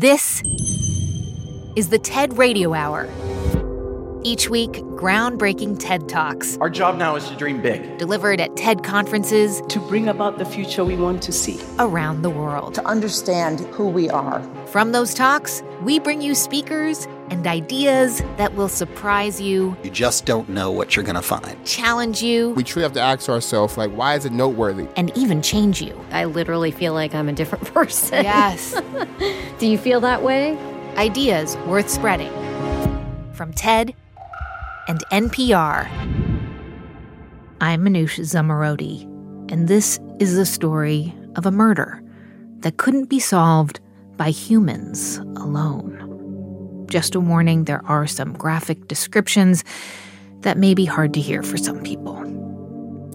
This is the TED Radio Hour. Each week, groundbreaking TED Talks. Our job now is to dream big. Delivered at TED conferences to bring about the future we want to see around the world. To understand who we are. From those talks, we bring you speakers and ideas that will surprise you. You just don't know what you're going to find. Challenge you. We truly have to ask ourselves, like, why is it noteworthy? And even change you. I literally feel like I'm a different person. Yes. Do you feel that way? Ideas worth spreading. From TED and NPR. I'm Manoush Zomorodi, and this is the story of a murder that couldn't be solved by humans alone. Just a warning there are some graphic descriptions that may be hard to hear for some people.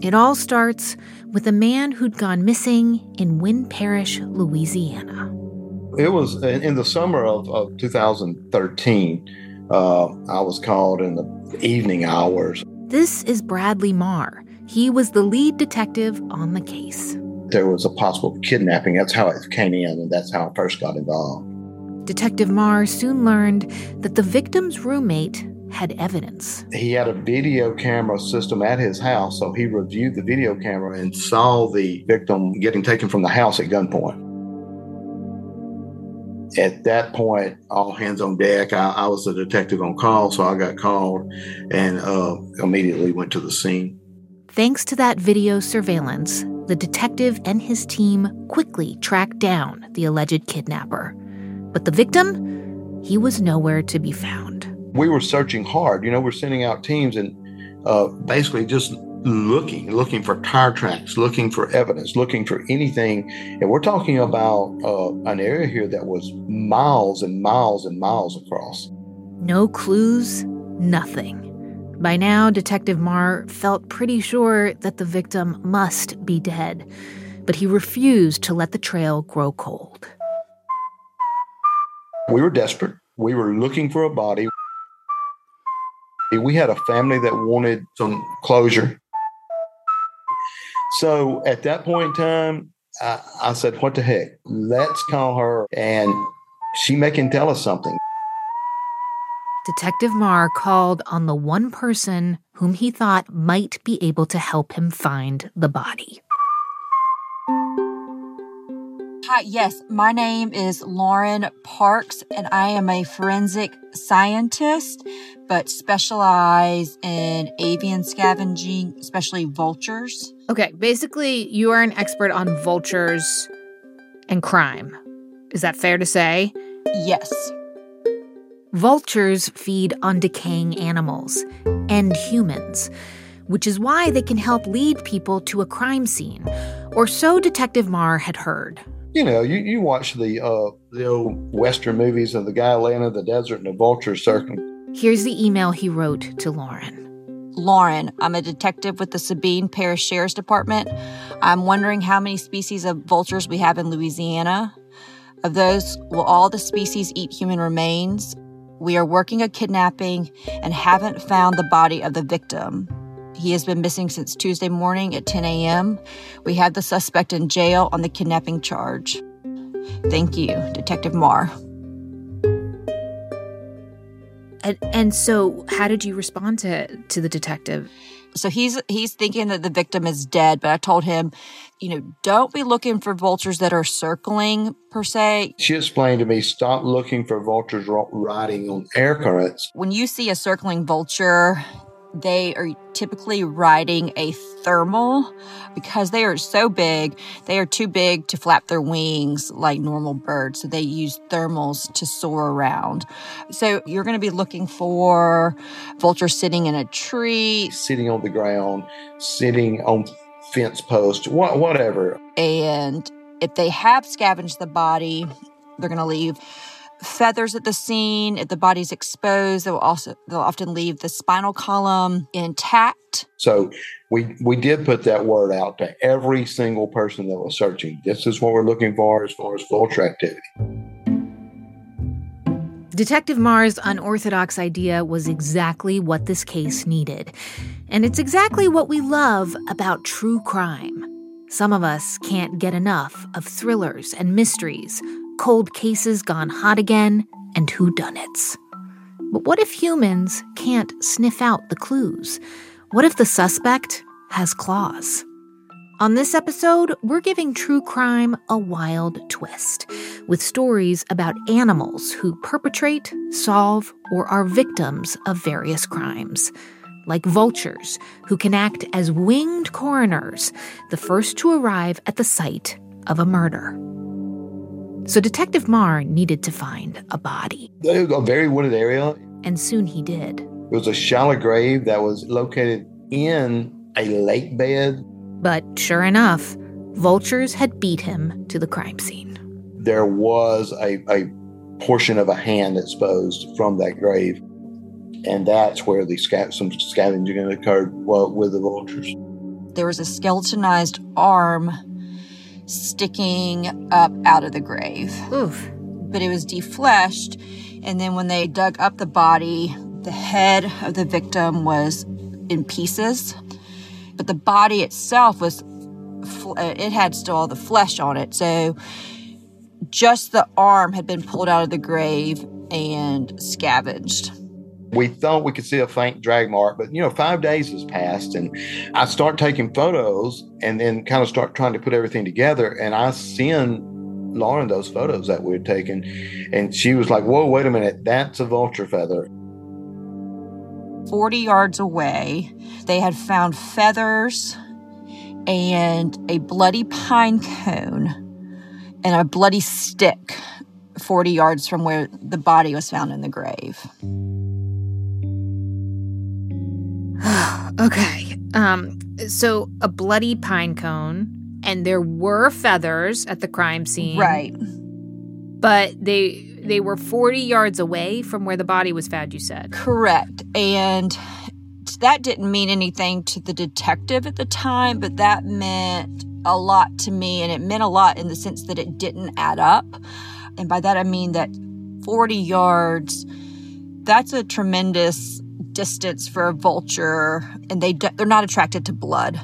It all starts with a man who'd gone missing in Winn Parish, Louisiana. It was in the summer of, of 2013. Uh, I was called in the evening hours. This is Bradley Marr. He was the lead detective on the case. There was a possible kidnapping. That's how it came in, and that's how I first got involved. Detective Marr soon learned that the victim's roommate had evidence. He had a video camera system at his house, so he reviewed the video camera and saw the victim getting taken from the house at gunpoint. At that point, all hands on deck. I, I was a detective on call, so I got called and uh, immediately went to the scene. Thanks to that video surveillance, the detective and his team quickly tracked down the alleged kidnapper. But the victim, he was nowhere to be found. We were searching hard. You know, we're sending out teams and uh, basically just looking, looking for tire tracks, looking for evidence, looking for anything. And we're talking about uh, an area here that was miles and miles and miles across. No clues, nothing. By now, Detective Marr felt pretty sure that the victim must be dead, but he refused to let the trail grow cold. We were desperate. We were looking for a body. We had a family that wanted some closure. So at that point in time, I, I said, What the heck? Let's call her and she may can tell us something. Detective Marr called on the one person whom he thought might be able to help him find the body. Hi, yes, my name is Lauren Parks, and I am a forensic scientist, but specialize in avian scavenging, especially vultures. Okay, basically, you are an expert on vultures and crime. Is that fair to say? Yes. Vultures feed on decaying animals and humans, which is why they can help lead people to a crime scene, or so Detective Marr had heard you know, you, you watch the uh, the old Western movies of the guy laying in the desert and the vulture circling. Here's the email he wrote to Lauren. Lauren, I'm a detective with the Sabine Parish Sheriff's Department. I'm wondering how many species of vultures we have in Louisiana. Of those, will all the species eat human remains? We are working a kidnapping and haven't found the body of the victim. He has been missing since Tuesday morning at 10 a.m. We have the suspect in jail on the kidnapping charge. Thank you, Detective Marr. And, and so, how did you respond to to the detective? So he's he's thinking that the victim is dead, but I told him, you know, don't be looking for vultures that are circling per se. She explained to me, stop looking for vultures riding on air currents. When you see a circling vulture, they are typically riding a thermal because they are so big. They are too big to flap their wings like normal birds. So they use thermals to soar around. So you're going to be looking for vultures sitting in a tree, sitting on the ground, sitting on fence posts, whatever. And if they have scavenged the body, they're going to leave feathers at the scene. If the body's exposed, they'll also they'll often leave the spinal column intact. So we we did put that word out to every single person that was searching. This is what we're looking for as far as vulture activity. Detective Marr's unorthodox idea was exactly what this case needed. And it's exactly what we love about true crime. Some of us can't get enough of thrillers and mysteries, cold cases gone hot again, and whodunits. But what if humans can't sniff out the clues? What if the suspect has claws? On this episode, we're giving true crime a wild twist with stories about animals who perpetrate, solve, or are victims of various crimes. Like vultures, who can act as winged coroners, the first to arrive at the site of a murder. So Detective Marr needed to find a body. A very wooded area. And soon he did. It was a shallow grave that was located in a lake bed but sure enough, vultures had beat him to the crime scene. There was a, a portion of a hand exposed from that grave. And that's where the sca- some scavenging occurred well, with the vultures. There was a skeletonized arm sticking up out of the grave. Oof. But it was defleshed. And then when they dug up the body, the head of the victim was in pieces but the body itself was uh, it had still all the flesh on it so just the arm had been pulled out of the grave and scavenged we thought we could see a faint drag mark but you know five days has passed and i start taking photos and then kind of start trying to put everything together and i send lauren those photos that we had taken and she was like whoa wait a minute that's a vulture feather 40 yards away, they had found feathers and a bloody pine cone and a bloody stick 40 yards from where the body was found in the grave. okay. Um so a bloody pine cone and there were feathers at the crime scene. Right. But they they were 40 yards away from where the body was found, you said. Correct. And that didn't mean anything to the detective at the time, but that meant a lot to me. And it meant a lot in the sense that it didn't add up. And by that, I mean that 40 yards, that's a tremendous distance for a vulture, and they, they're not attracted to blood.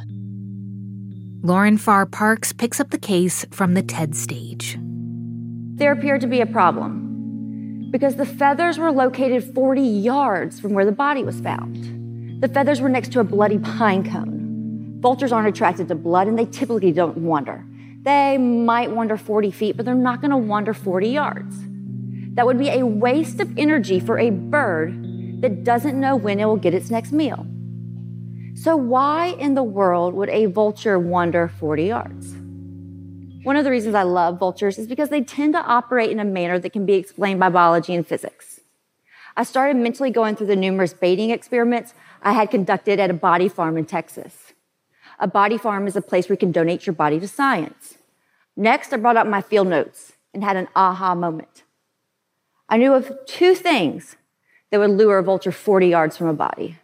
Lauren Pharr Parks picks up the case from the TED stage. There appeared to be a problem because the feathers were located 40 yards from where the body was found. The feathers were next to a bloody pine cone. Vultures aren't attracted to blood and they typically don't wander. They might wander 40 feet, but they're not going to wander 40 yards. That would be a waste of energy for a bird that doesn't know when it will get its next meal. So, why in the world would a vulture wander 40 yards? One of the reasons I love vultures is because they tend to operate in a manner that can be explained by biology and physics. I started mentally going through the numerous baiting experiments I had conducted at a body farm in Texas. A body farm is a place where you can donate your body to science. Next, I brought out my field notes and had an aha moment. I knew of two things that would lure a vulture 40 yards from a body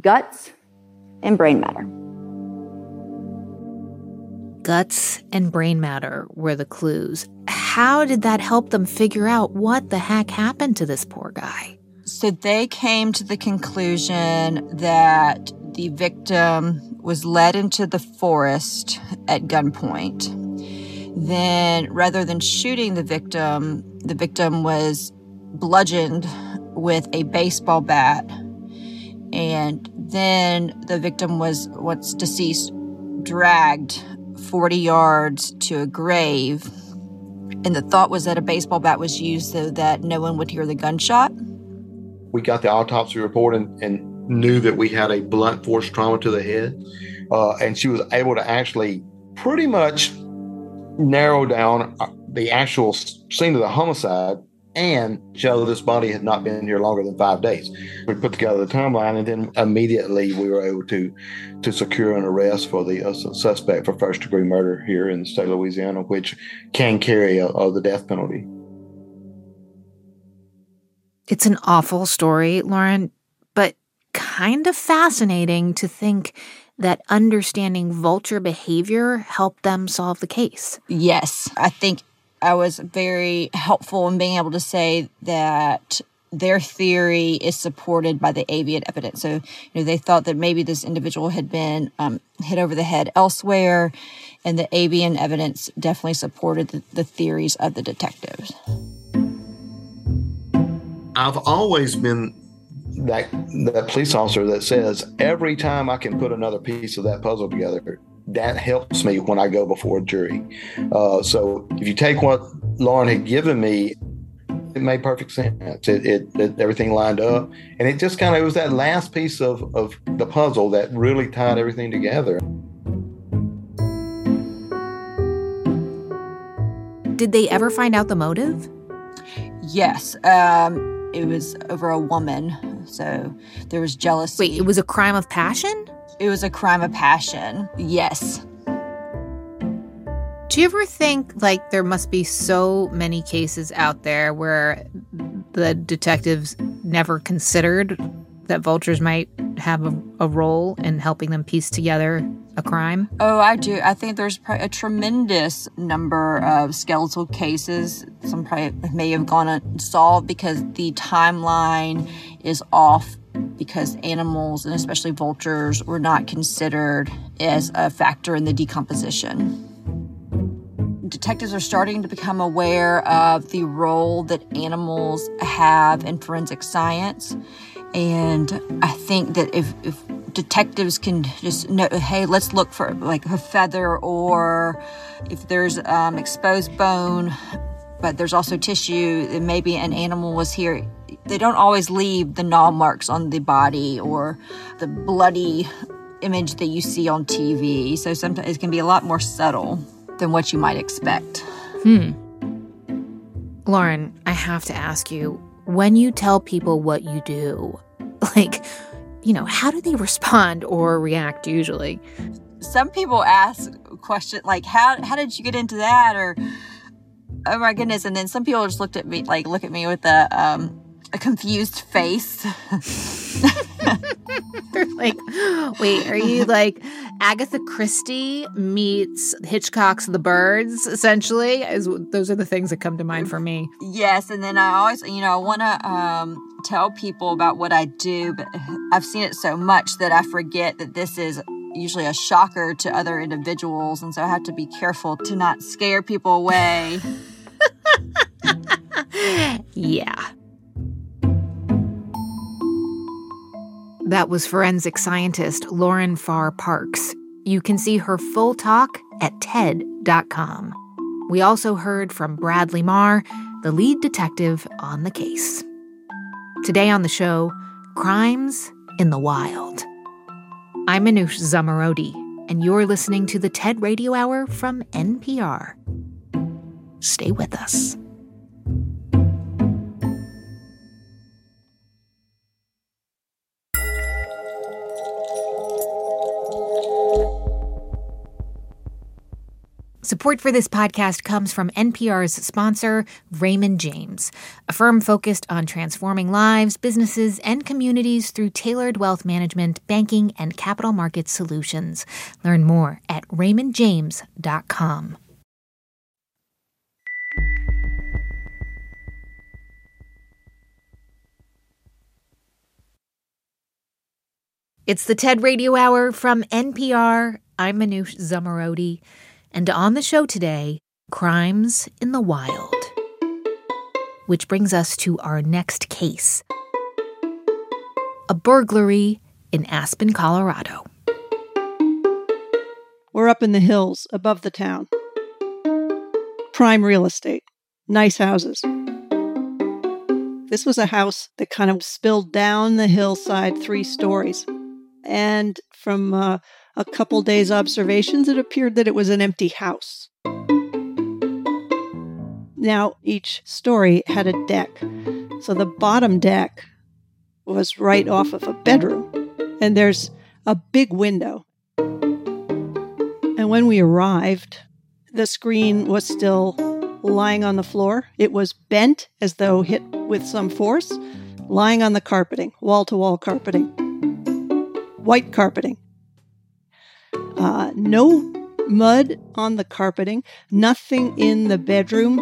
guts and brain matter guts and brain matter were the clues. How did that help them figure out what the heck happened to this poor guy? So they came to the conclusion that the victim was led into the forest at gunpoint. Then, rather than shooting the victim, the victim was bludgeoned with a baseball bat. And then the victim was, once deceased, dragged 40 yards to a grave. And the thought was that a baseball bat was used so that no one would hear the gunshot. We got the autopsy report and, and knew that we had a blunt force trauma to the head. Uh, and she was able to actually pretty much narrow down uh, the actual scene of the homicide and show this body had not been here longer than five days. We put together the timeline, and then immediately we were able to to secure an arrest for the uh, suspect for first degree murder here in the state of Louisiana, which can carry a, a, the death penalty. It's an awful story, Lauren, but kind of fascinating to think that understanding vulture behavior helped them solve the case. Yes, I think I was very helpful in being able to say that their theory is supported by the avian evidence. So, you know, they thought that maybe this individual had been um, hit over the head elsewhere, and the avian evidence definitely supported the, the theories of the detectives. I've always been that that police officer that says every time I can put another piece of that puzzle together, that helps me when I go before a jury. Uh, so if you take what Lauren had given me, it made perfect sense. It, it, it everything lined up, and it just kind of it was that last piece of of the puzzle that really tied everything together. Did they ever find out the motive? Yes. Um, it was over a woman. So there was jealousy. Wait, it was a crime of passion? It was a crime of passion. Yes. Do you ever think like there must be so many cases out there where the detectives never considered that vultures might have a, a role in helping them piece together a crime? Oh, I do. I think there's a tremendous number of skeletal cases. Some probably may have gone unsolved because the timeline is off because animals and especially vultures were not considered as a factor in the decomposition. Detectives are starting to become aware of the role that animals have in forensic science. And I think that if, if detectives can just know, hey, let's look for like a feather or if there's um, exposed bone, but there's also tissue, maybe an animal was here. They don't always leave the gnaw marks on the body or the bloody image that you see on TV. So sometimes it can be a lot more subtle than what you might expect. Hmm. Lauren, I have to ask you when you tell people what you do, like, you know, how do they respond or react usually? Some people ask questions like, how, how did you get into that? Or, oh my goodness. And then some people just looked at me, like, look at me with a, um, a confused face. They're like, wait, are you like Agatha Christie meets Hitchcock's The Birds, essentially? Is, those are the things that come to mind for me. Yes. And then I always, you know, I want to um, tell people about what I do, but I've seen it so much that I forget that this is usually a shocker to other individuals. And so I have to be careful to not scare people away. yeah. That was forensic scientist Lauren Pharr Parks. You can see her full talk at TED.com. We also heard from Bradley Marr, the lead detective on the case. Today on the show, Crimes in the Wild. I'm Manoush Zomorodi, and you're listening to the TED Radio Hour from NPR. Stay with us. Support for this podcast comes from NPR's sponsor, Raymond James, a firm focused on transforming lives, businesses, and communities through tailored wealth management, banking, and capital market solutions. Learn more at raymondjames.com. It's the TED Radio Hour from NPR. I'm Manoush Zomorodi. And on the show today, Crimes in the Wild. Which brings us to our next case a burglary in Aspen, Colorado. We're up in the hills above the town. Prime real estate, nice houses. This was a house that kind of spilled down the hillside three stories. And from uh, a couple days' observations, it appeared that it was an empty house. Now, each story had a deck. So the bottom deck was right off of a bedroom, and there's a big window. And when we arrived, the screen was still lying on the floor. It was bent as though hit with some force, lying on the carpeting, wall to wall carpeting, white carpeting. Uh, no mud on the carpeting. Nothing in the bedroom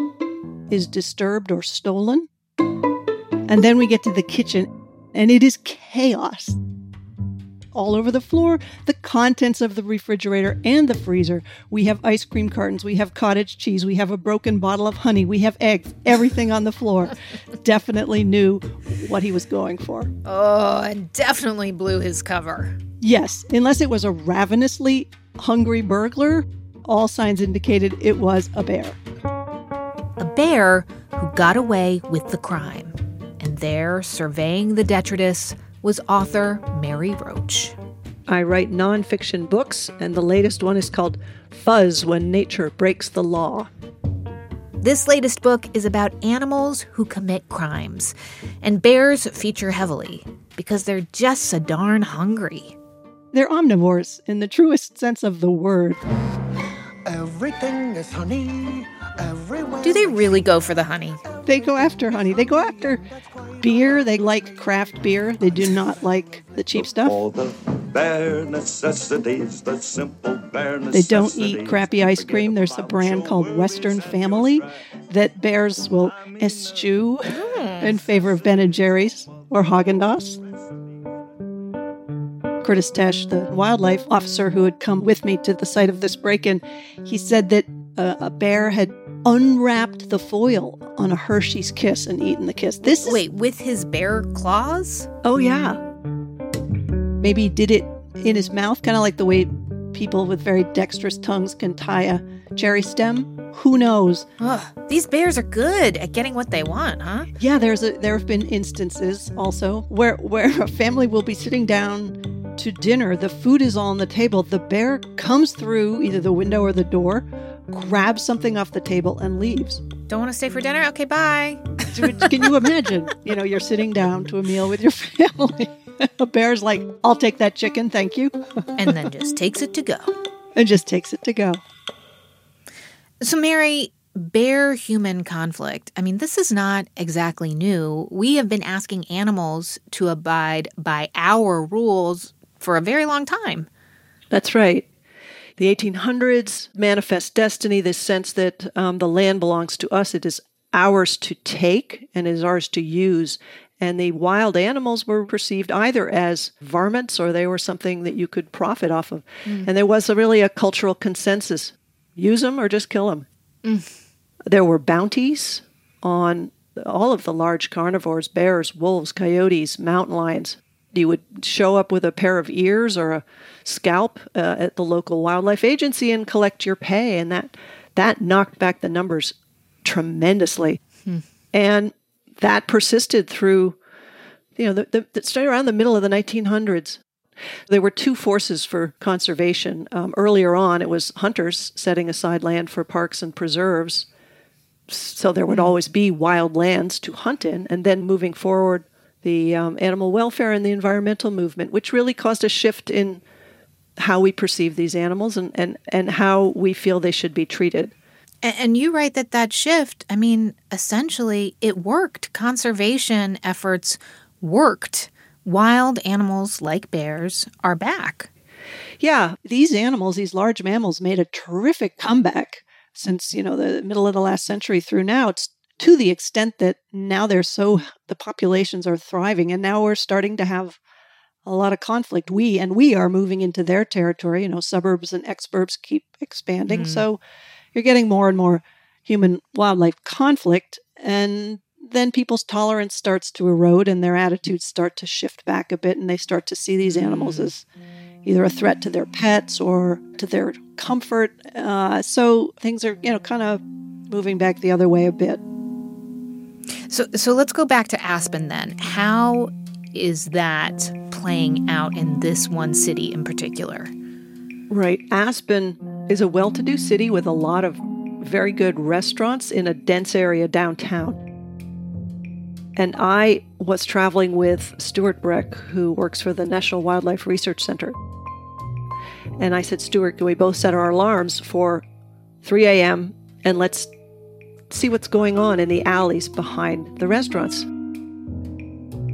is disturbed or stolen. And then we get to the kitchen, and it is chaos. All over the floor, the contents of the refrigerator and the freezer. We have ice cream cartons, we have cottage cheese, we have a broken bottle of honey, we have eggs, everything on the floor. definitely knew what he was going for. Oh, and definitely blew his cover. Yes, unless it was a ravenously hungry burglar, all signs indicated it was a bear. A bear who got away with the crime. And there, surveying the detritus, was author Mary Roach. I write nonfiction books, and the latest one is called Fuzz When Nature Breaks the Law. This latest book is about animals who commit crimes, and bears feature heavily because they're just so darn hungry. They're omnivores in the truest sense of the word. Everything is honey. Everywhere Do they really go for the honey? They go after honey. They go after beer. They like craft beer. They do not like the cheap stuff. All the bare necessities, the simple bare They don't eat crappy ice cream. There's a brand called Western Family that bears will eschew in favor of Ben and Jerry's or Haagen Dazs. Curtis Tesh, the wildlife officer who had come with me to the site of this break-in, he said that uh, a bear had unwrapped the foil on a Hershey's Kiss and eaten the kiss. This is, Wait, with his bear claws? Oh yeah. Maybe he did it in his mouth, kind of like the way people with very dexterous tongues can tie a cherry stem. Who knows? Ugh, these bears are good at getting what they want, huh? Yeah, there's a, there have been instances also where where a family will be sitting down to dinner. The food is all on the table. The bear comes through either the window or the door, grabs something off the table, and leaves. Don't want to stay for dinner? Okay, bye. Can you imagine? You know, you're sitting down to a meal with your family. a bear's like, "I'll take that chicken, thank you," and then just takes it to go. and just takes it to go. So, Mary, bear human conflict. I mean, this is not exactly new. We have been asking animals to abide by our rules for a very long time. That's right. The 1800s manifest destiny, this sense that um, the land belongs to us. It is ours to take and it is ours to use. And the wild animals were perceived either as varmints or they were something that you could profit off of. Mm. And there was a, really a cultural consensus use them or just kill them. Mm. There were bounties on all of the large carnivores bears, wolves, coyotes, mountain lions. You would show up with a pair of ears or a scalp uh, at the local wildlife agency and collect your pay, and that that knocked back the numbers tremendously. Hmm. And that persisted through, you know, the, the, the started around the middle of the 1900s. There were two forces for conservation. Um, earlier on, it was hunters setting aside land for parks and preserves. So there would always be wild lands to hunt in. And then moving forward, the um, animal welfare and the environmental movement, which really caused a shift in how we perceive these animals and, and, and how we feel they should be treated. And, and you write that that shift, I mean, essentially, it worked. Conservation efforts worked. Wild animals like bears are back. Yeah, these animals, these large mammals, made a terrific comeback since you know the middle of the last century through now. It's to the extent that now they're so the populations are thriving, and now we're starting to have a lot of conflict. We and we are moving into their territory. You know, suburbs and exurbs keep expanding, Mm. so you're getting more and more human wildlife conflict, and then people's tolerance starts to erode and their attitudes start to shift back a bit and they start to see these animals as either a threat to their pets or to their comfort. Uh, so things are, you know, kind of moving back the other way a bit. So, so let's go back to Aspen then. How is that playing out in this one city in particular? Right. Aspen is a well to do city with a lot of very good restaurants in a dense area downtown. And I was traveling with Stuart Breck, who works for the National Wildlife Research Center. And I said, Stuart, can we both set our alarms for 3 a.m. and let's see what's going on in the alleys behind the restaurants?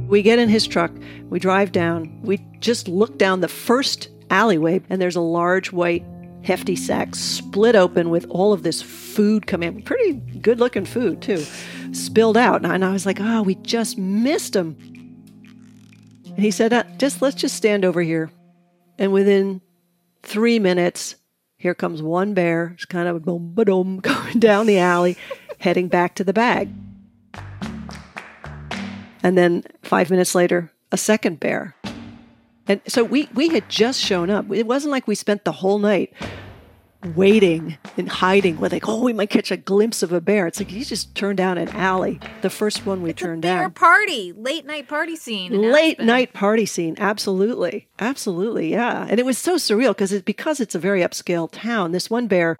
We get in his truck, we drive down, we just look down the first alleyway, and there's a large white hefty sack split open with all of this food coming in. Pretty good looking food, too, spilled out. And I was like, oh, we just missed him. And he said, uh, just let's just stand over here And within three minutes, here comes one bear. It's kind of boom, ba-dum, going down the alley, heading back to the bag. And then five minutes later, a second bear. And so we, we had just shown up. It wasn't like we spent the whole night waiting and hiding with like, oh, we might catch a glimpse of a bear. It's like you just turned down an alley. The first one we it's turned a bear down. party, late night party scene. Late Aspen. night party scene. Absolutely. Absolutely. Yeah. And it was so surreal because it's because it's a very upscale town. This one bear,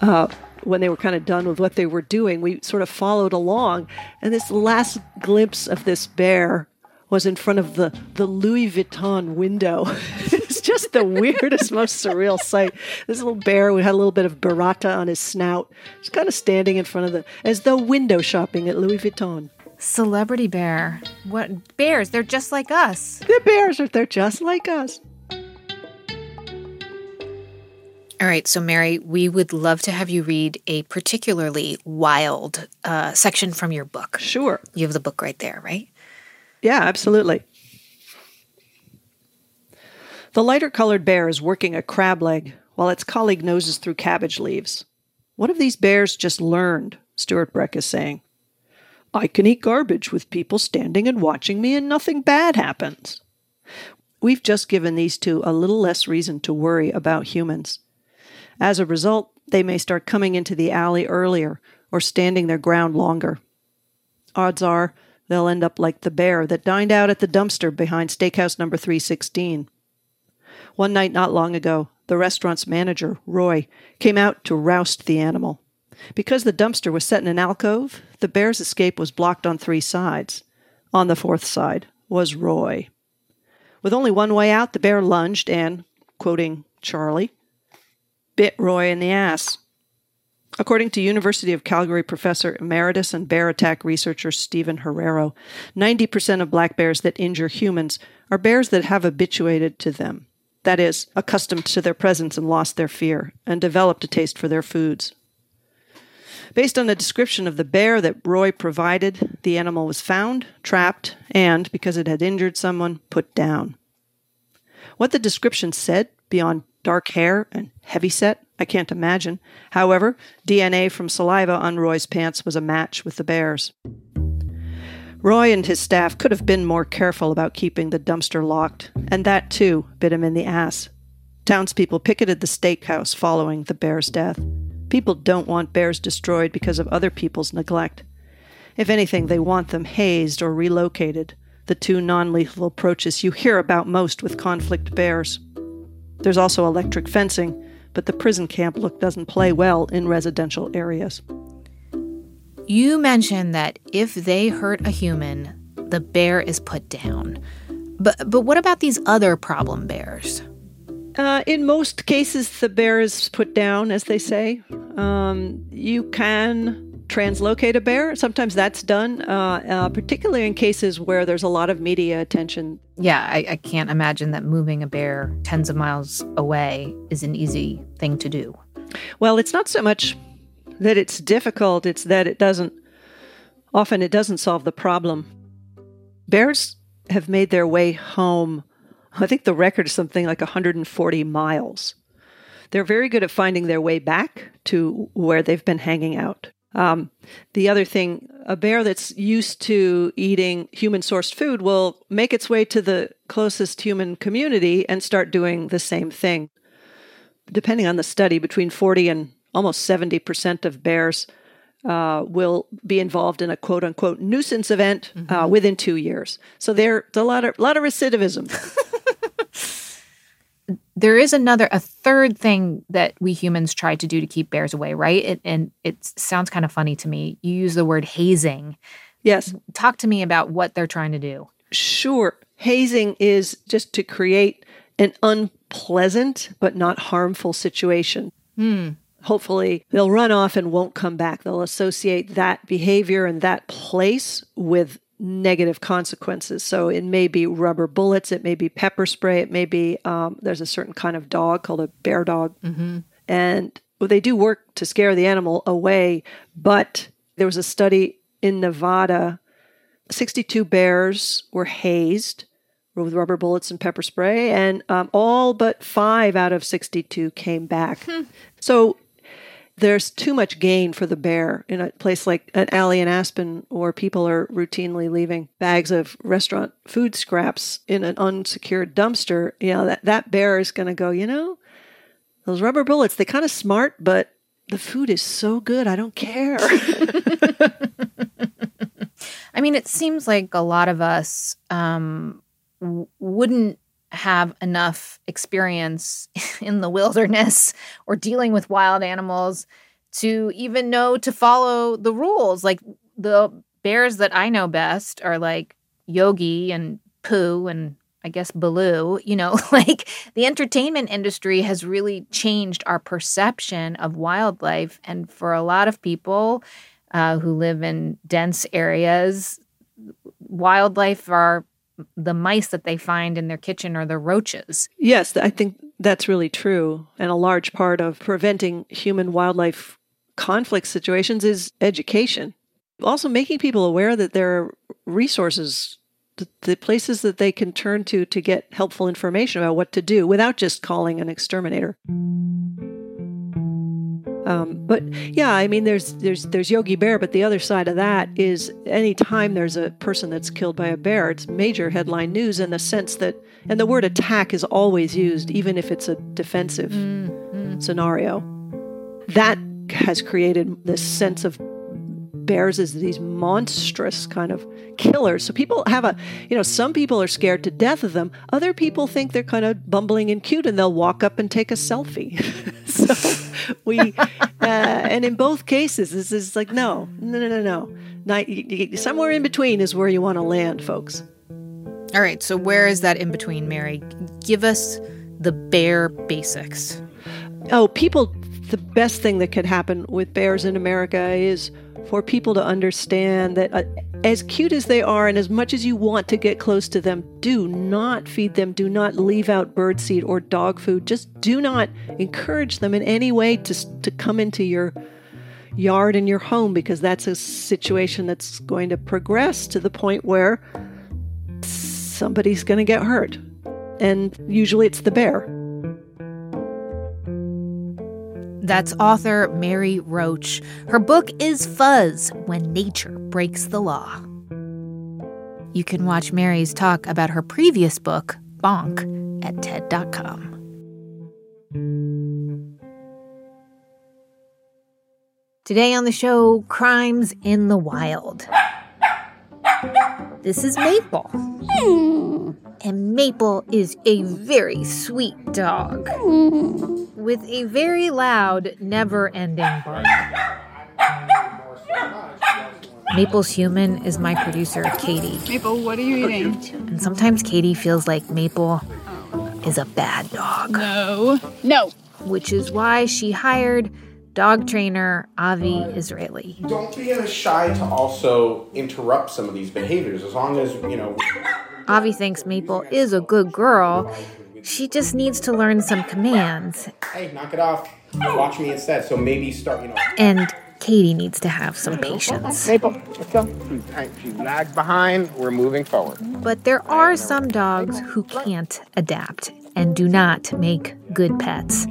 uh, when they were kind of done with what they were doing, we sort of followed along. And this last glimpse of this bear was in front of the, the Louis Vuitton window. it's just the weirdest, most surreal sight. This little bear we had a little bit of burrata on his snout, just kind of standing in front of the, as though window shopping at Louis Vuitton. Celebrity bear. What bears? They're just like us. The bears are they're just like us. All right, so Mary, we would love to have you read a particularly wild uh, section from your book. Sure. You have the book right there, right? Yeah, absolutely. The lighter colored bear is working a crab leg while its colleague noses through cabbage leaves. One of these bears just learned, Stuart Breck is saying. I can eat garbage with people standing and watching me, and nothing bad happens. We've just given these two a little less reason to worry about humans. As a result, they may start coming into the alley earlier or standing their ground longer. Odds are they'll end up like the bear that dined out at the dumpster behind Steakhouse number 316. One night not long ago, the restaurant's manager, Roy, came out to roust the animal. Because the dumpster was set in an alcove, the bear's escape was blocked on three sides. On the fourth side was Roy. With only one way out, the bear lunged and, quoting Charlie, bit Roy in the ass. According to University of Calgary professor emeritus and bear attack researcher Stephen Herrero, 90% of black bears that injure humans are bears that have habituated to them. That is, accustomed to their presence and lost their fear, and developed a taste for their foods. Based on a description of the bear that Roy provided, the animal was found, trapped, and, because it had injured someone, put down. What the description said, beyond dark hair and heavy set, I can't imagine. However, DNA from saliva on Roy's pants was a match with the bear's. Roy and his staff could have been more careful about keeping the dumpster locked, and that too bit him in the ass. Townspeople picketed the steakhouse following the bear's death. People don't want bears destroyed because of other people's neglect. If anything, they want them hazed or relocated, the two non lethal approaches you hear about most with conflict bears. There's also electric fencing, but the prison camp look doesn't play well in residential areas. You mentioned that if they hurt a human, the bear is put down. But but what about these other problem bears? Uh, in most cases, the bear is put down, as they say. Um, you can translocate a bear. Sometimes that's done, uh, uh, particularly in cases where there's a lot of media attention. Yeah, I, I can't imagine that moving a bear tens of miles away is an easy thing to do. Well, it's not so much that it's difficult, it's that it doesn't, often it doesn't solve the problem. Bears have made their way home. I think the record is something like 140 miles. They're very good at finding their way back to where they've been hanging out. Um, the other thing, a bear that's used to eating human sourced food will make its way to the closest human community and start doing the same thing. Depending on the study, between 40 and almost 70% of bears uh, will be involved in a quote unquote nuisance event Mm-hmm. uh, within two years. So there's a lot of, lot of recidivism. There is another, a third thing that we humans try to do to keep bears away, right? It, and it sounds kind of funny to me. You use the word hazing. Yes. Talk to me about what they're trying to do. Sure. Hazing is just to create an unpleasant but not harmful situation. Hmm. Hopefully, they'll run off and won't come back. They'll associate that behavior and that place with negative consequences. So it may be rubber bullets, it may be pepper spray, it may be um, there's a certain kind of dog called a bear dog. Mm-hmm. And well, they do work to scare the animal away, but there was a study in Nevada 62 bears were hazed with rubber bullets and pepper spray, and um, all but five out of 62 came back. So there's too much gain for the bear in a place like an alley in Aspen, where people are routinely leaving bags of restaurant food scraps in an unsecured dumpster. You know that that bear is going to go. You know, those rubber bullets, they kind of smart, but the food is so good, I don't care. I mean, it seems like a lot of us um, wouldn't have enough experience in the wilderness or dealing with wild animals to even know to follow the rules. Like the bears that I know best are like Yogi and Pooh and I guess Baloo, you know, like the entertainment industry has really changed our perception of wildlife. And for a lot of people uh, who live in dense areas, wildlife are the mice that they find in their kitchen or the roaches. Yes, I think that's really true. And a large part of preventing human wildlife conflict situations is education. Also, making people aware that there are resources the, the places that they can turn to to get helpful information about what to do without just calling an exterminator. Um, but yeah, I mean, there's there's there's Yogi Bear, but the other side of that is anytime there's a person that's killed by a bear, it's major headline news in the sense that, and the word attack is always used, even if it's a defensive mm-hmm. scenario. That has created this sense of bears as these monstrous kind of killers. So people have a, you know, some people are scared to death of them. Other people think they're kind of bumbling and cute and they'll walk up and take a selfie. so we, uh, and in both cases, this is like, no, no, no, no, no. Not, somewhere in between is where you want to land, folks. All right. So where is that in between, Mary? Give us the bear basics. Oh, people, the best thing that could happen with bears in America is for people to understand that uh, as cute as they are and as much as you want to get close to them, do not feed them. Do not leave out birdseed or dog food. Just do not encourage them in any way to, to come into your yard and your home because that's a situation that's going to progress to the point where somebody's going to get hurt. And usually it's the bear. That's author Mary Roach. Her book is Fuzz When Nature Breaks the Law. You can watch Mary's talk about her previous book, Bonk, at TED.com. Today on the show, crimes in the wild. This is Maple. Hmm. And Maple is a very sweet dog with a very loud, never ending bark. Maple's human is my producer, Katie. Maple, what are you eating? And sometimes Katie feels like Maple is a bad dog. No. No. Which is why she hired dog trainer Avi Israeli. Don't be shy to also interrupt some of these behaviors as long as, you know. Avi thinks Maple is a good girl. She just needs to learn some commands. Hey, knock it off. Watch me instead. So maybe start, you know. And Katie needs to have some patience. Maple, let's go. She lags behind. We're moving forward. But there are some dogs who can't adapt and do not make good pets.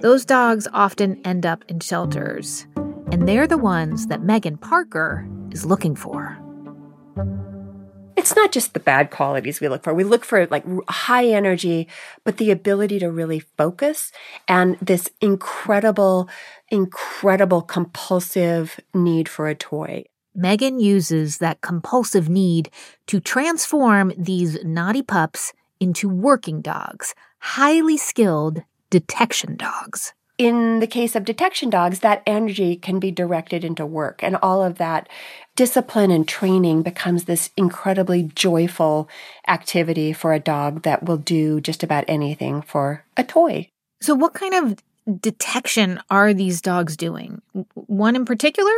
Those dogs often end up in shelters, and they're the ones that Megan Parker is looking for it's not just the bad qualities we look for. We look for like high energy, but the ability to really focus and this incredible, incredible compulsive need for a toy. Megan uses that compulsive need to transform these naughty pups into working dogs, highly skilled detection dogs in the case of detection dogs, that energy can be directed into work, and all of that discipline and training becomes this incredibly joyful activity for a dog that will do just about anything for a toy. So, what kind of detection are these dogs doing? One in particular?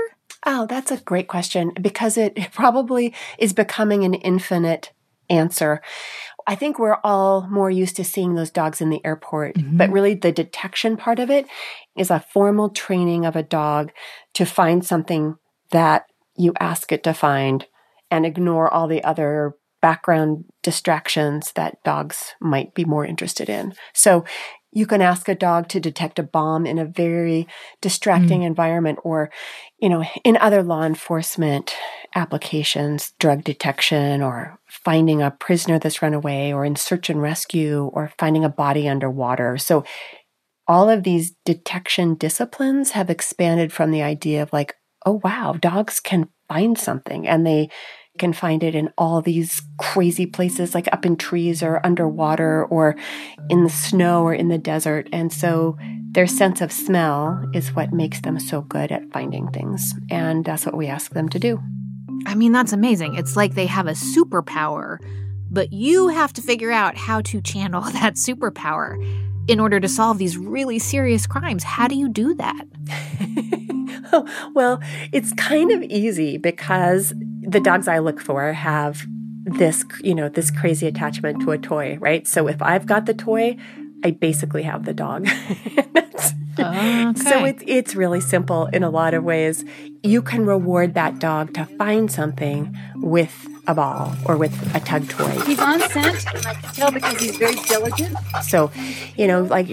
Oh, that's a great question because it probably is becoming an infinite answer. I think we're all more used to seeing those dogs in the airport, mm-hmm. but really the detection part of it is a formal training of a dog to find something that you ask it to find and ignore all the other background distractions that dogs might be more interested in. So you can ask a dog to detect a bomb in a very distracting mm. environment or, you know, in other law enforcement applications, drug detection or finding a prisoner that's run away or in search and rescue or finding a body underwater. So all of these detection disciplines have expanded from the idea of like, oh wow, dogs can find something and they can find it in all these crazy places, like up in trees or underwater or in the snow or in the desert. And so their sense of smell is what makes them so good at finding things. And that's what we ask them to do. I mean, that's amazing. It's like they have a superpower, but you have to figure out how to channel that superpower in order to solve these really serious crimes. How do you do that? well, it's kind of easy because the dogs I look for have this, you know, this crazy attachment to a toy, right? So if I've got the toy, I basically have the dog. okay. So it's it's really simple in a lot of ways. You can reward that dog to find something with a ball or with a tug toy. He's on scent, and I can tell because he's very diligent. So, you know, like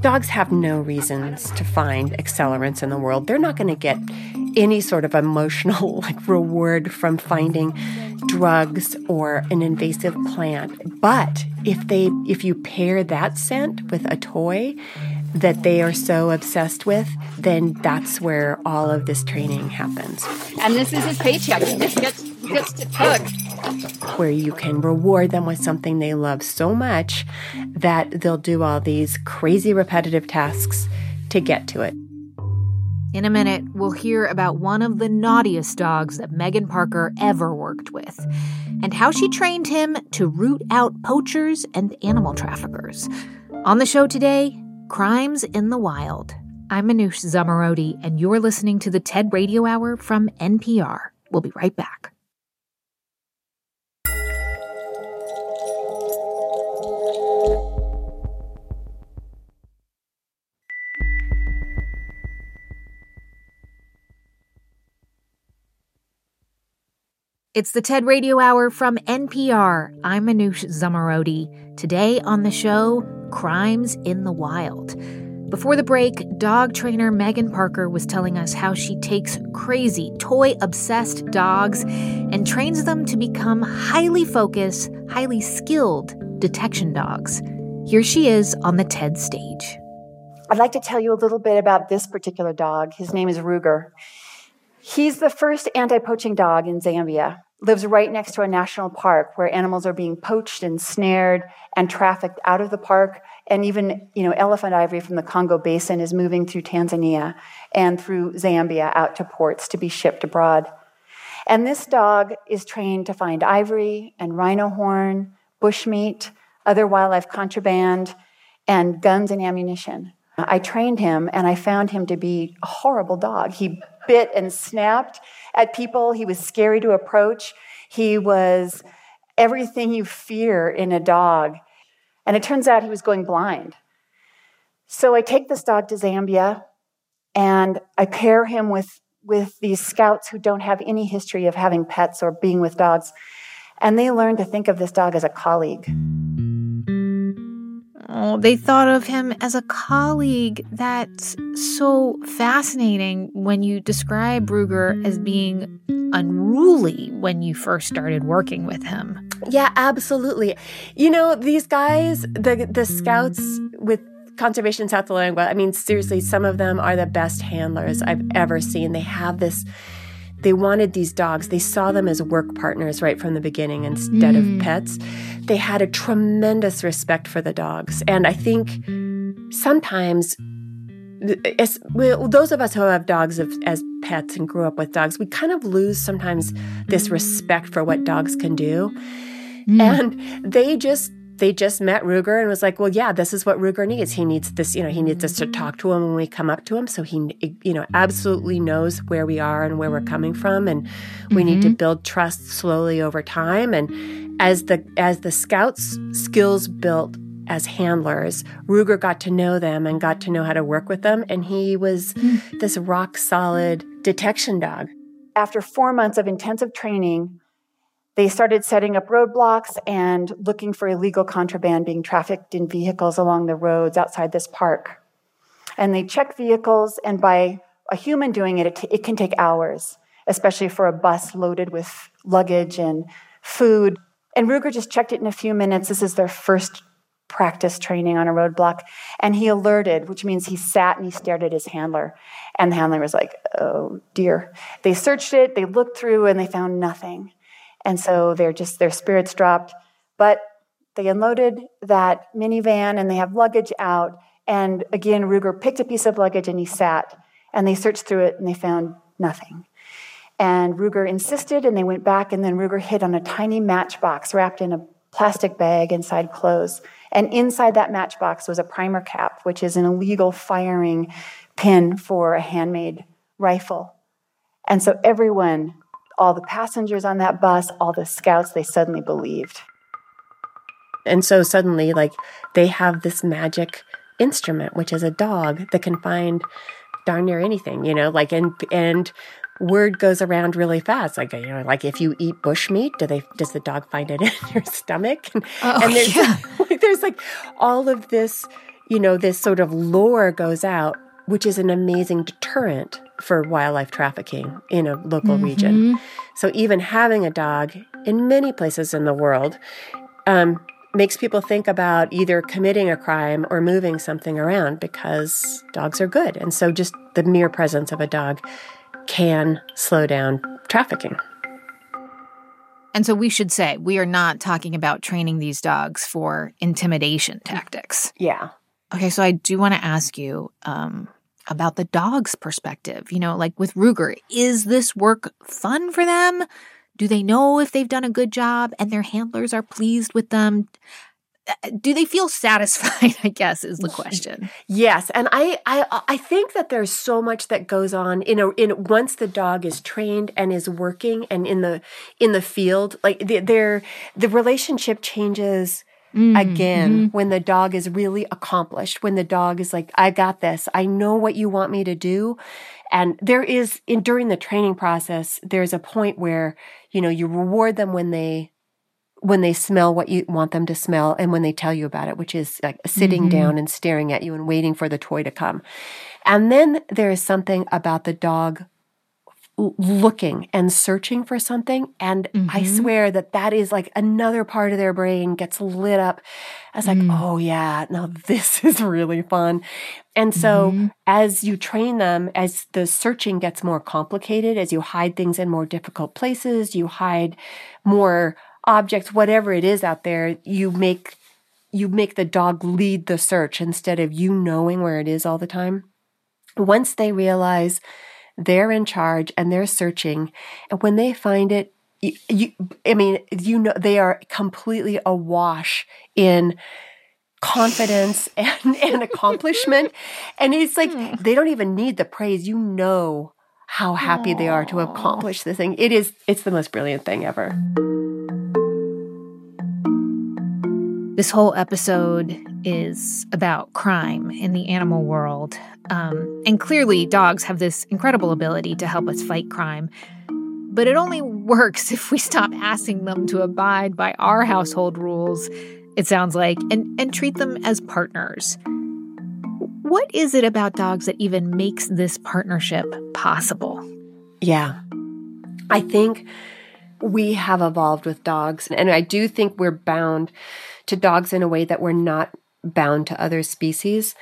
dogs have no reasons to find accelerants in the world. They're not going to get any sort of emotional like reward from finding drugs or an invasive plant. But if they if you pair that scent with a toy that they are so obsessed with, then that's where all of this training happens. And this is his paycheck. Gets, gets to tug. Where you can reward them with something they love so much that they'll do all these crazy repetitive tasks to get to it. In a minute, we'll hear about one of the naughtiest dogs that Megan Parker ever worked with, and how she trained him to root out poachers and animal traffickers. On the show today, Crimes in the Wild. I'm Manoush Zomorodi, and you're listening to the TED Radio Hour from NPR. We'll be right back. It's the TED Radio Hour from NPR. I'm Manoush Zomorodi. Today on the show, Crimes in the Wild. Before the break, dog trainer Megan Parker was telling us how she takes crazy, toy obsessed dogs and trains them to become highly focused, highly skilled detection dogs. Here she is on the TED stage. I'd like to tell you a little bit about this particular dog. His name is Ruger. He's the first anti poaching dog in Zambia lives right next to a national park where animals are being poached and snared and trafficked out of the park. And even you know elephant ivory from the congo basin is moving through tanzania and through zambia out to ports to be shipped abroad. And this dog is trained to find ivory and rhino horn bushmeat other wildlife contraband and guns and ammunition i trained him and i found him to be a horrible dog he bit and snapped at people. He was scary to approach. He was everything you fear in a dog. And it turns out he was going blind. So I take this dog to Zambia and I pair him with, with these scouts who don't have any history of having pets or being with dogs. And they learn to think of this dog as a colleague. Oh, they thought of him as a colleague. That's so fascinating when you describe Ruger as being unruly when you first started working with him. Yeah, absolutely. You know, these guys, the the scouts with Conservation South Luangwa, I mean, seriously, some of them are the best handlers I've ever seen. They have this they wanted these dogs. They saw them as work partners right from the beginning instead mm. of pets. They had a tremendous respect for the dogs. And I think sometimes as, well, those of us who have dogs of, as pets and grew up with dogs, we kind of lose sometimes this respect for what dogs can do. Mm. And they just they just met Ruger and was like, well, yeah, this is what Ruger needs. He needs this, you know, he needs us to talk to him when we come up to him. So he, you know, absolutely knows where we are and where we're coming from. And we mm-hmm. need to mm-hmm. build trust slowly over time. And as the, as the scouts skills built as handlers, Ruger got to know them and got to know how to work with them. And he was mm. this rock solid detection dog. After four months of intensive training, They started setting up roadblocks and looking for illegal contraband being trafficked in vehicles along the roads outside this park. And they check vehicles, and by a human doing it, it, t- it can take hours, especially for a bus loaded with luggage and food. And Ruger just checked it in a few minutes. This is their first practice training on a roadblock. And he alerted, which means he sat and he stared at his handler. And the handler was like, oh dear. They searched it, they looked through, and they found nothing. And so they're just, their spirits dropped. But they unloaded that minivan and they have luggage out. And again, Ruger picked a piece of luggage and he sat. And they searched through it and they found nothing. And Ruger insisted and they went back. And then Ruger hit on a tiny matchbox wrapped in a plastic bag inside clothes. And inside that matchbox was a primer cap, which is an illegal firing pin for a handmade rifle. And so everyone, all the passengers on that bus, all the scouts, they suddenly believed. And so suddenly, like, they have this magic instrument, which is a dog that can find darn near anything, you know, like, and, and word goes around really fast. Like, you know, like if you eat bushmeat, do they, does the dog find it in your stomach? And, oh, and there's, yeah. like, there's like all of this, you know, this sort of lore goes out, which is an amazing deterrent for wildlife trafficking in a local Mhm. region. So even having a dog in many places in the world, um, makes people think about either committing a crime or moving something around because dogs are good. And so just the mere presence of a dog can slow down trafficking. And so we should say we are not talking about training these dogs for intimidation tactics. Yeah. Okay, so I do want to ask you um, about the dog's perspective. You know, like with Ruger, is this work fun for them? Do they know if they've done a good job and their handlers are pleased with them? Uh, Do they feel satisfied? I guess is the question. Yes, and I, I I think that there's so much that goes on in a in once the dog is trained and is working and in the in the field, like the, their the relationship changes again when the dog is really accomplished. When the dog is like, I got this. I know what you want me to do. And there is in during the training process, there's a point where you know you reward them when they when they smell what you want them to smell and when they tell you about it, which is like sitting Mhm. down and staring at you and waiting for the toy to come. And then there is something about the dog looking and searching for something. And I Mhm. swear that that is like another part of their brain gets lit up as like, oh yeah, now this is really fun. And so Mhm. as you train them, as the searching gets more complicated, as you hide things in more difficult places, you hide more objects, whatever it is out there, you make you make the dog lead the search instead of you knowing where it is all the time. Once they realize they're in charge and they're searching, and when they find it, you, you I mean, you know, they are completely awash in confidence and, and accomplishment. And it's like hmm. they don't even need the praise. You know how happy they are to accomplish this thing. It is it's the most brilliant thing ever. This whole episode is about crime in the animal world. Um, and clearly, dogs have this incredible ability to help us fight crime. But it only works if we stop asking them to abide by our household rules, it sounds like, and, and treat them as partners. What is it about dogs that even makes this partnership possible? Yeah. I think we have evolved with dogs. And I do think we're bound to dogs in a way that we're not bound to other species.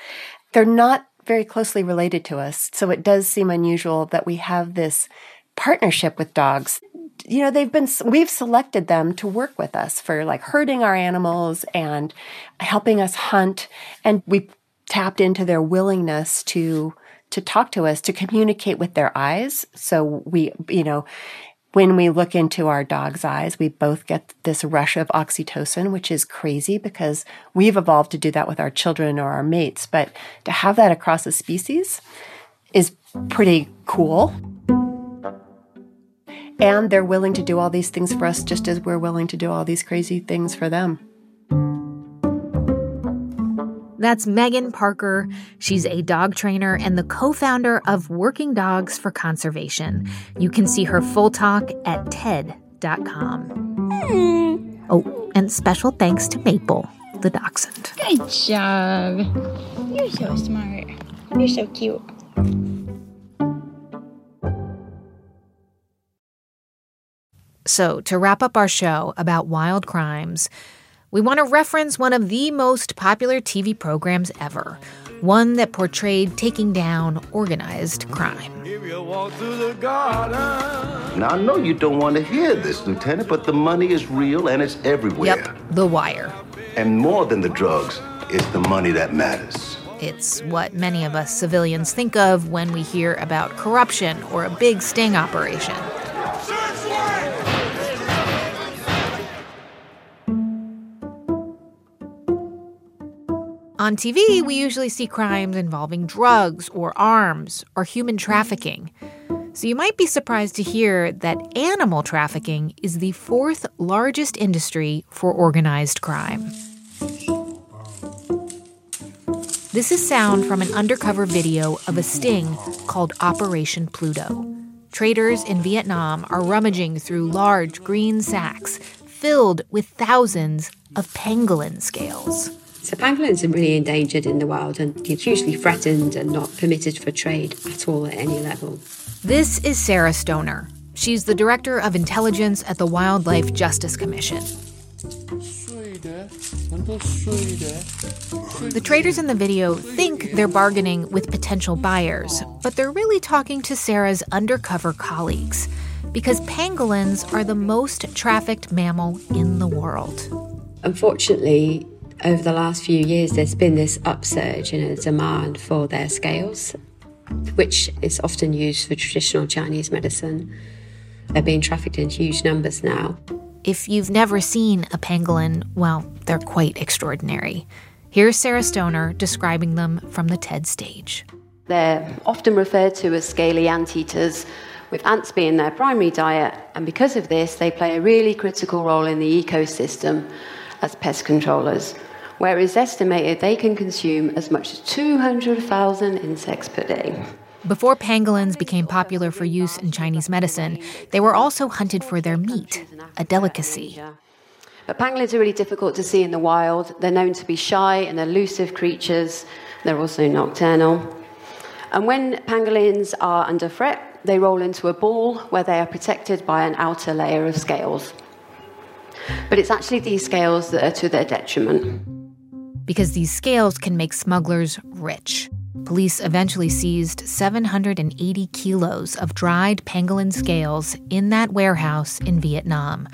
They're not very closely related to us. So it does seem unusual that we have this partnership with dogs. You know, they've been, we've selected them to work with us for like herding our animals and helping us hunt. And we tapped into their willingness to, to talk to us, to communicate with their eyes. So we, you know, when we look into our dog's eyes, we both get this rush of oxytocin, which is crazy because we've evolved to do that with our children or our mates. But to have that across a species is pretty cool. And they're willing to do all these things for us just as we're willing to do all these crazy things for them. That's Megan Parker. She's a dog trainer and the co founder of Working Dogs for Conservation. You can see her full talk at TED.org. dachshund.com. Hmm. Oh, and special thanks to Maple, the dachshund. Good job. You're so smart. You're so cute. So, to wrap up our show about wild crimes, we want to reference one of the most popular TV programs ever, one that portrayed taking down organized crime. Now, I know you don't want to hear this, Lieutenant, but the money is real and it's everywhere. Yep, The Wire. And more than the drugs, it's the money that matters. It's what many of us civilians think of when we hear about corruption or a big sting operation. On TV, we usually see crimes involving drugs or arms or human trafficking. So you might be surprised to hear that animal trafficking is the fourth largest industry for organized crime. This is sound from an undercover video of a sting called Operation Pluto. Traders in Vietnam are rummaging through large green sacks filled with thousands of pangolin scales. So pangolins are really endangered in the wild and hugely threatened and not permitted for trade at all at any level. This is Sarah Stoner. She's the director of intelligence at the Wildlife Justice Commission. The traders in the video think they're bargaining with potential buyers, but they're really talking to Sarah's undercover colleagues because pangolins are the most trafficked mammal in the world. Unfortunately, over the last few years, there's been this upsurge in a demand for their scales, which is often used for traditional Chinese medicine. They're being trafficked in huge numbers now. If you've never seen a pangolin, well, they're quite extraordinary. Here's Sarah Stoner describing them from the TED stage. They're often referred to as scaly anteaters, with ants being their primary diet, and because of this, they play a really critical role in the ecosystem as pest controllers where it's estimated they can consume as much as 200,000 insects per day. Before pangolins became popular for use in Chinese medicine, they were also hunted for their meat, a delicacy. But pangolins are really difficult to see in the wild. They're known to be shy and elusive creatures. They're also nocturnal. And when pangolins are under threat, they roll into a ball where they are protected by an outer layer of scales. But it's actually these scales that are to their detriment because these scales can make smugglers rich. Police eventually seized 780 kilos of dried pangolin scales in that warehouse in Vietnam,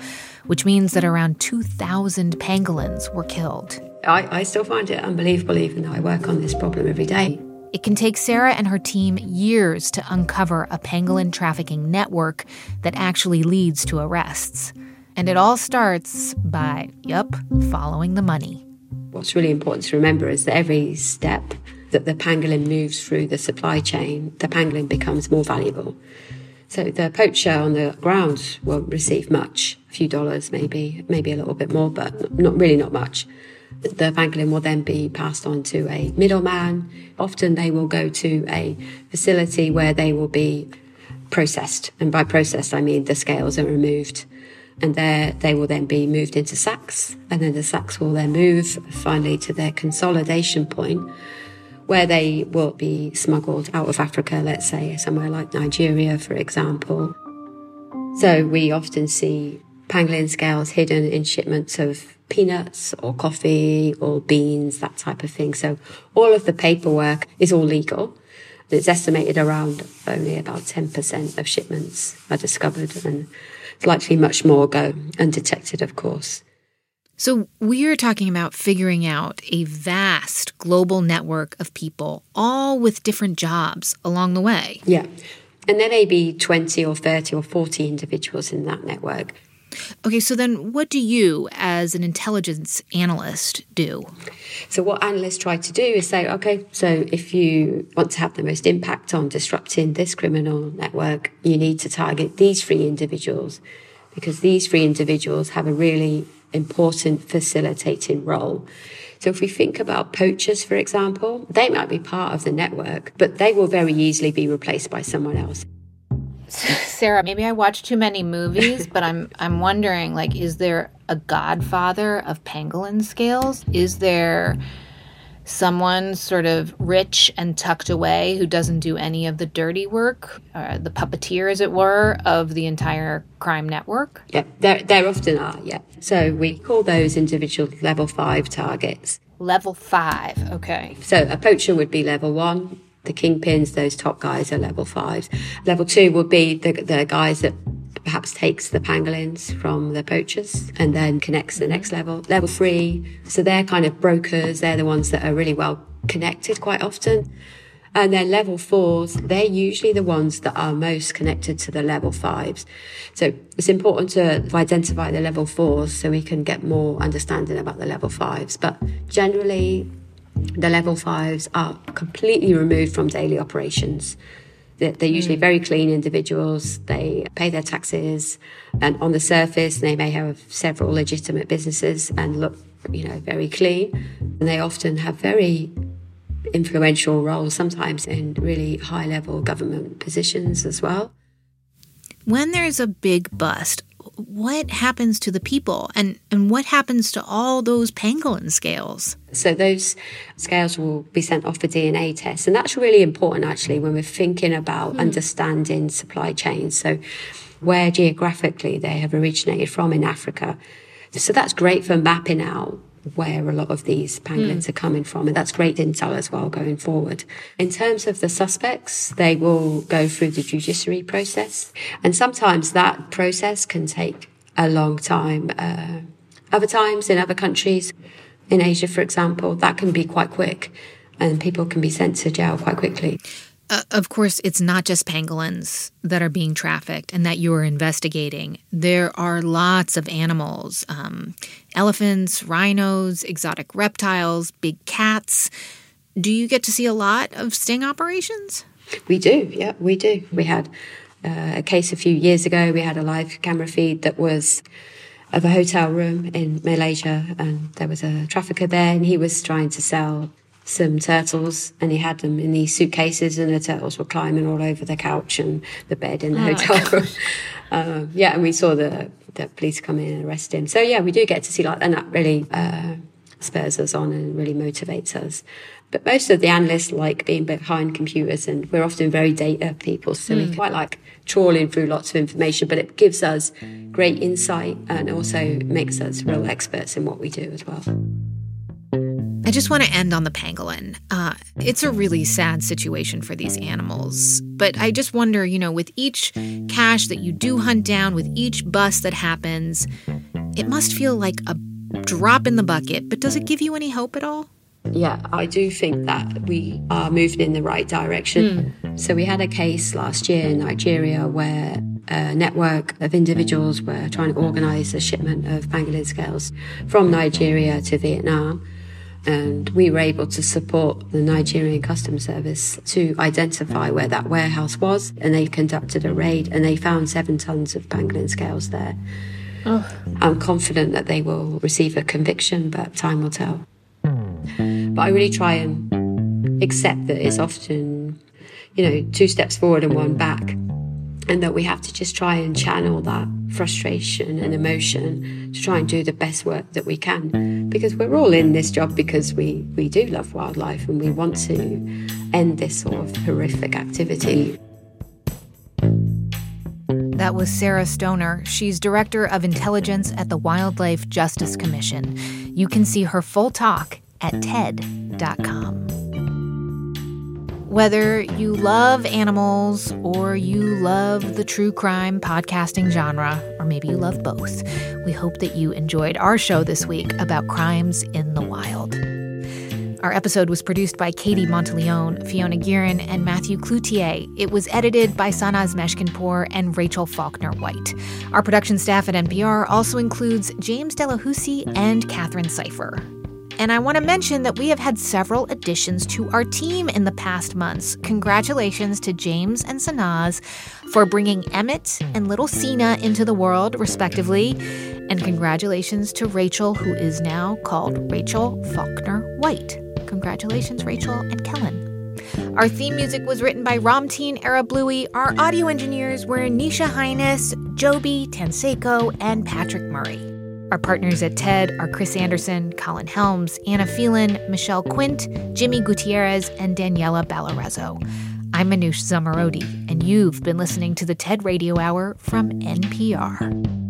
which means that around 2,000 pangolins were killed. I, I still find it unbelievable, even though I work on this problem every day. It can take Sarah and her team years to uncover a pangolin trafficking network that actually leads to arrests. And it all starts by, yup, following the money. What's really important to remember is that every step that the pangolin moves through the supply chain, the pangolin becomes more valuable. So the poacher on the ground won't receive much, a few dollars maybe, maybe a little bit more, but not really not much. The pangolin will then be passed on to a middleman. Often they will go to a facility where they will be processed. And by processed, I mean the scales are removed and they will then be moved into sacks, and then the sacks will then move finally to their consolidation point, where they will be smuggled out of Africa, let's say somewhere like Nigeria, for example. So we often see pangolin scales hidden in shipments of peanuts or coffee or beans, that type of thing. So all of the paperwork is all legal. It's estimated around only about 10% of shipments are discovered and likely much more go undetected, of course. So, we're talking about figuring out a vast global network of people, all with different jobs along the way. Yeah. And there may be 20 or 30 or 40 individuals in that network. Okay, so then what do you, as an intelligence analyst, do? So, what analysts try to do is say, okay, so if you want to have the most impact on disrupting this criminal network, you need to target these three individuals because these three individuals have a really important facilitating role. So, if we think about poachers, for example, they might be part of the network, but they will very easily be replaced by someone else. Sarah, maybe I watch too many movies, but I'm I'm wondering like is there a godfather of pangolin scales? Is there someone sort of rich and tucked away who doesn't do any of the dirty work, uh, the puppeteer, as it were, of the entire crime network? Yeah, there, there often are, yeah. So we call those individual level five targets. Level five, okay. So a poacher would be level one. The kingpins, those top guys are level fives. Level two would be the, the guys that perhaps takes the pangolins from the poachers and then connects the next level. Level three, so they're kind of brokers. They're the ones that are really well connected quite often. And then level fours, they're usually the ones that are most connected to the level fives. So it's important to identify the level fours so we can get more understanding about the level fives. But generally, the level fives are completely removed from daily operations. They're usually mm. very clean individuals. They pay their taxes, and on the surface, they may have several legitimate businesses and look, you know, very clean. And they often have very influential roles, sometimes in really high level government positions as well. When there's a big bust, what happens to the people and, and what happens to all those pangolin scales? So those scales will be sent off for DNA tests. And that's really important actually when we're thinking about mm. understanding supply chains. So where geographically they have originated from in Africa. So that's great for mapping out where a lot of these pangolins mm. are coming from. And that's great intel as well going forward. In terms of the suspects, they will go through the judiciary process. And sometimes that process can take a long time. Uh, other times in other countries, in Asia, for example, that can be quite quick and people can be sent to jail quite quickly. Uh, of course, it's not just pangolins that are being trafficked and that you're investigating. There are lots of animals um, elephants, rhinos, exotic reptiles, big cats. Do you get to see a lot of sting operations? We do, yeah, we do. We had uh, a case a few years ago. We had a live camera feed that was of a hotel room in Malaysia, and there was a trafficker there, and he was trying to sell some turtles and he had them in these suitcases and the turtles were climbing all over the couch and the bed in the oh hotel room. Um, yeah, and we saw the, the police come in and arrest him. So yeah, we do get to see like, and that really uh, spurs us on and really motivates us. But most of the analysts like being behind computers and we're often very data people. So mm. we quite like trawling through lots of information, but it gives us great insight and also makes us real experts in what we do as well. I just want to end on the pangolin. Uh, it's a really sad situation for these animals. But I just wonder, you know, with each cache that you do hunt down, with each bust that happens, it must feel like a drop in the bucket. But does it give you any hope at all? Yeah, I do think that we are moving in the right direction. Mm. So we had a case last year in Nigeria where a network of individuals were trying to organize a shipment of pangolin scales from Nigeria to Vietnam and we were able to support the Nigerian Customs Service to identify where that warehouse was. And they conducted a raid and they found seven tons of pangolin scales there. Oh. I'm confident that they will receive a conviction, but time will tell. But I really try and accept that it's often, you know, two steps forward and one back and that we have to just try and channel that frustration and emotion to try and do the best work that we can because we're all in this job because we we do love wildlife and we want to end this sort of horrific activity that was Sarah Stoner. She's Director of Intelligence at the Wildlife Justice Commission. You can see her full talk at TED.com. Whether you love animals or you love the true crime podcasting genre, or maybe you love both, we hope that you enjoyed our show this week about crimes in the wild. Our episode was produced by Katie Monteleone, Fiona Geiran, and Matthew Cloutier. It was edited by Sanaz Meshkinpour and Rachel Faulkner White. Our production staff at NPR also includes James Delahoussaye and Katherine Sypher. And I want to mention that we have had several additions to our team in the past months. Congratulations to James and Sanaz for bringing Emmett and little Sina into the world, respectively. And congratulations to Rachel, who is now called Rachel Faulkner White. Congratulations, Rachel and Kellen. Our theme music was written by Ramteen Arablouei. Our audio engineers were Nisha Highness, Joby Tanseko, and Patrick Murray. Our partners at TED are Chris Anderson, Colin Helms, Anna Phelan, Michelle Quint, Jimmy Gutierrez, and Daniela Balarezo. I'm Manoush Zomorodi, and you've been listening to the TED Radio Hour from NPR.